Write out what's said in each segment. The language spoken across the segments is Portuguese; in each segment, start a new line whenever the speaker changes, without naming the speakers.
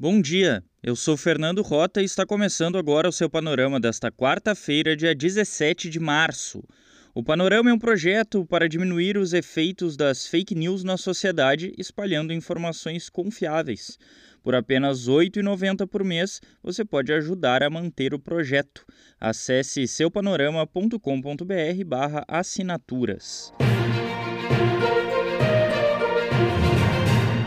Bom dia, eu sou Fernando Rota e está começando agora o seu panorama desta quarta-feira, dia 17 de março. O Panorama é um projeto para diminuir os efeitos das fake news na sociedade, espalhando informações confiáveis. Por apenas R$ 8,90 por mês, você pode ajudar a manter o projeto. Acesse seupanorama.com.br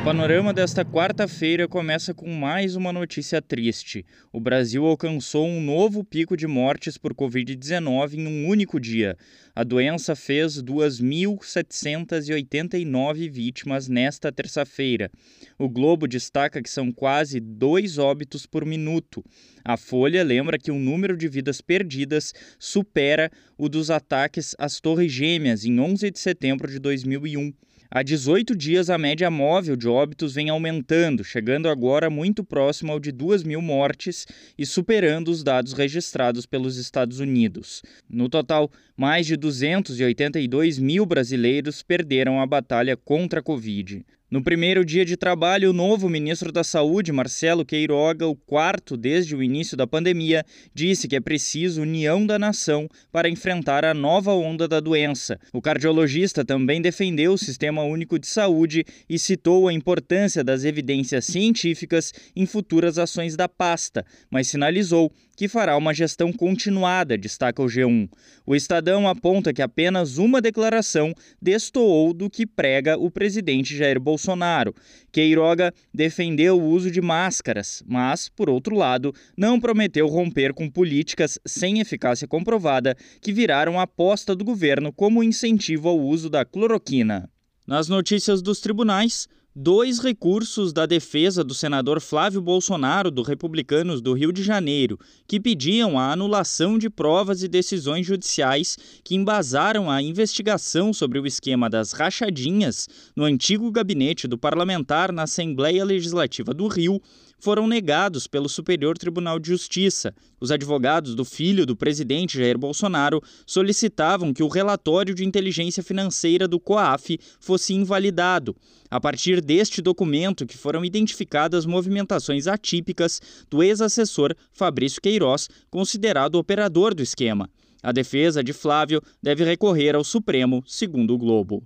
O panorama desta quarta-feira começa com mais uma notícia triste. O Brasil alcançou um novo pico de mortes por Covid-19 em um único dia. A doença fez 2.789 vítimas nesta terça-feira. O Globo destaca que são quase dois óbitos por minuto. A Folha lembra que o número de vidas perdidas supera o dos ataques às Torres Gêmeas em 11 de setembro de 2001. Há 18 dias, a média móvel de óbitos vem aumentando, chegando agora muito próximo ao de 2 mil mortes e superando os dados registrados pelos Estados Unidos. No total, mais de 282 mil brasileiros perderam a batalha contra a Covid. No primeiro dia de trabalho, o novo ministro da Saúde, Marcelo Queiroga, o quarto desde o início da pandemia, disse que é preciso união da nação para enfrentar a nova onda da doença. O cardiologista também defendeu o Sistema Único de Saúde e citou a importância das evidências científicas em futuras ações da pasta, mas sinalizou que fará uma gestão continuada, destaca o G1. O Estadão aponta que apenas uma declaração destoou do que prega o presidente Jair Bolsonaro. Queiroga defendeu o uso de máscaras, mas, por outro lado, não prometeu romper com políticas sem eficácia comprovada que viraram aposta do governo como incentivo ao uso da cloroquina. Nas notícias dos tribunais, dois recursos da defesa do senador Flávio Bolsonaro, do Republicanos do Rio de Janeiro, que pediam a anulação de provas e decisões judiciais que embasaram a investigação sobre o esquema das rachadinhas no antigo gabinete do parlamentar na Assembleia Legislativa do Rio, foram negados pelo Superior Tribunal de Justiça. Os advogados do filho do presidente Jair Bolsonaro solicitavam que o relatório de inteligência financeira do COAF fosse invalidado. A partir deste documento que foram identificadas movimentações atípicas do ex-assessor Fabrício Queiroz, considerado operador do esquema. A defesa de Flávio deve recorrer ao Supremo, segundo o Globo.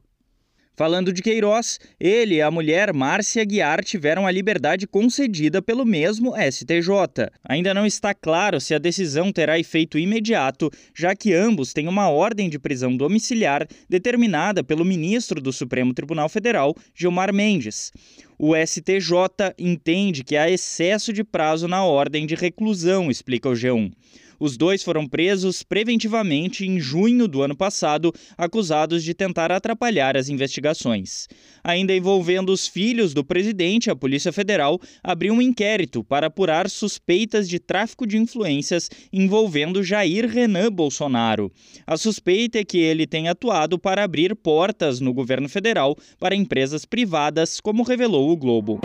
Falando de Queiroz, ele e a mulher Márcia Guiar tiveram a liberdade concedida pelo mesmo STJ. Ainda não está claro se a decisão terá efeito imediato, já que ambos têm uma ordem de prisão domiciliar determinada pelo ministro do Supremo Tribunal Federal, Gilmar Mendes. O STJ entende que há excesso de prazo na ordem de reclusão, explica o G1. Os dois foram presos preventivamente em junho do ano passado, acusados de tentar atrapalhar as investigações. Ainda envolvendo os filhos do presidente, a Polícia Federal abriu um inquérito para apurar suspeitas de tráfico de influências envolvendo Jair Renan Bolsonaro. A suspeita é que ele tem atuado para abrir portas no governo federal para empresas privadas, como revelou o Globo.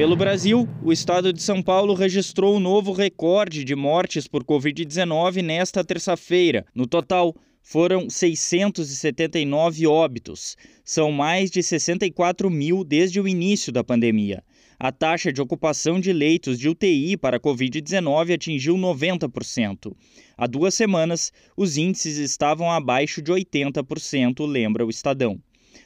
Pelo Brasil, o estado de São Paulo registrou um novo recorde de mortes por Covid-19 nesta terça-feira. No total, foram 679 óbitos. São mais de 64 mil desde o início da pandemia. A taxa de ocupação de leitos de UTI para Covid-19 atingiu 90%. Há duas semanas, os índices estavam abaixo de 80%, lembra o Estadão.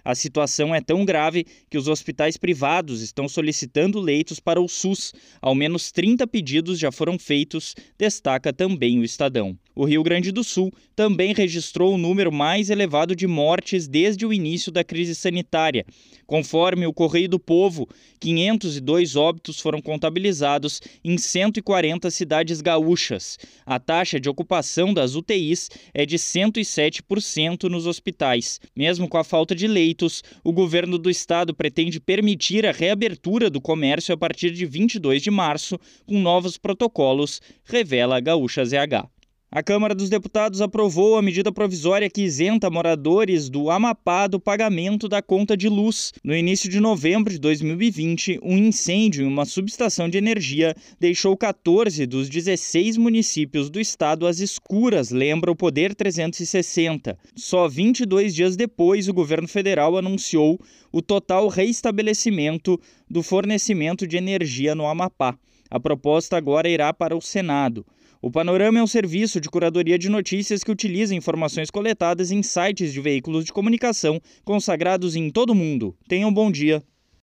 A situação é tão grave que os hospitais privados estão solicitando leitos para o SUS. Ao menos 30 pedidos já foram feitos, destaca também o Estadão. O Rio Grande do Sul também registrou o número mais elevado de mortes desde o início da crise sanitária. Conforme o Correio do Povo, 502 óbitos foram contabilizados em 140 cidades gaúchas. A taxa de ocupação das UTIs é de 107% nos hospitais. Mesmo com a falta de leitos, o governo do estado pretende permitir a reabertura do comércio a partir de 22 de março, com novos protocolos, revela a Gaúcha ZH. A Câmara dos Deputados aprovou a medida provisória que isenta moradores do Amapá do pagamento da conta de luz. No início de novembro de 2020, um incêndio em uma subestação de energia deixou 14 dos 16 municípios do estado às escuras, lembra o Poder 360. Só 22 dias depois, o governo federal anunciou o total reestabelecimento do fornecimento de energia no Amapá. A proposta agora irá para o Senado. O Panorama é um serviço de curadoria de notícias que utiliza informações coletadas em sites de veículos de comunicação consagrados em todo o mundo. Tenham um bom dia.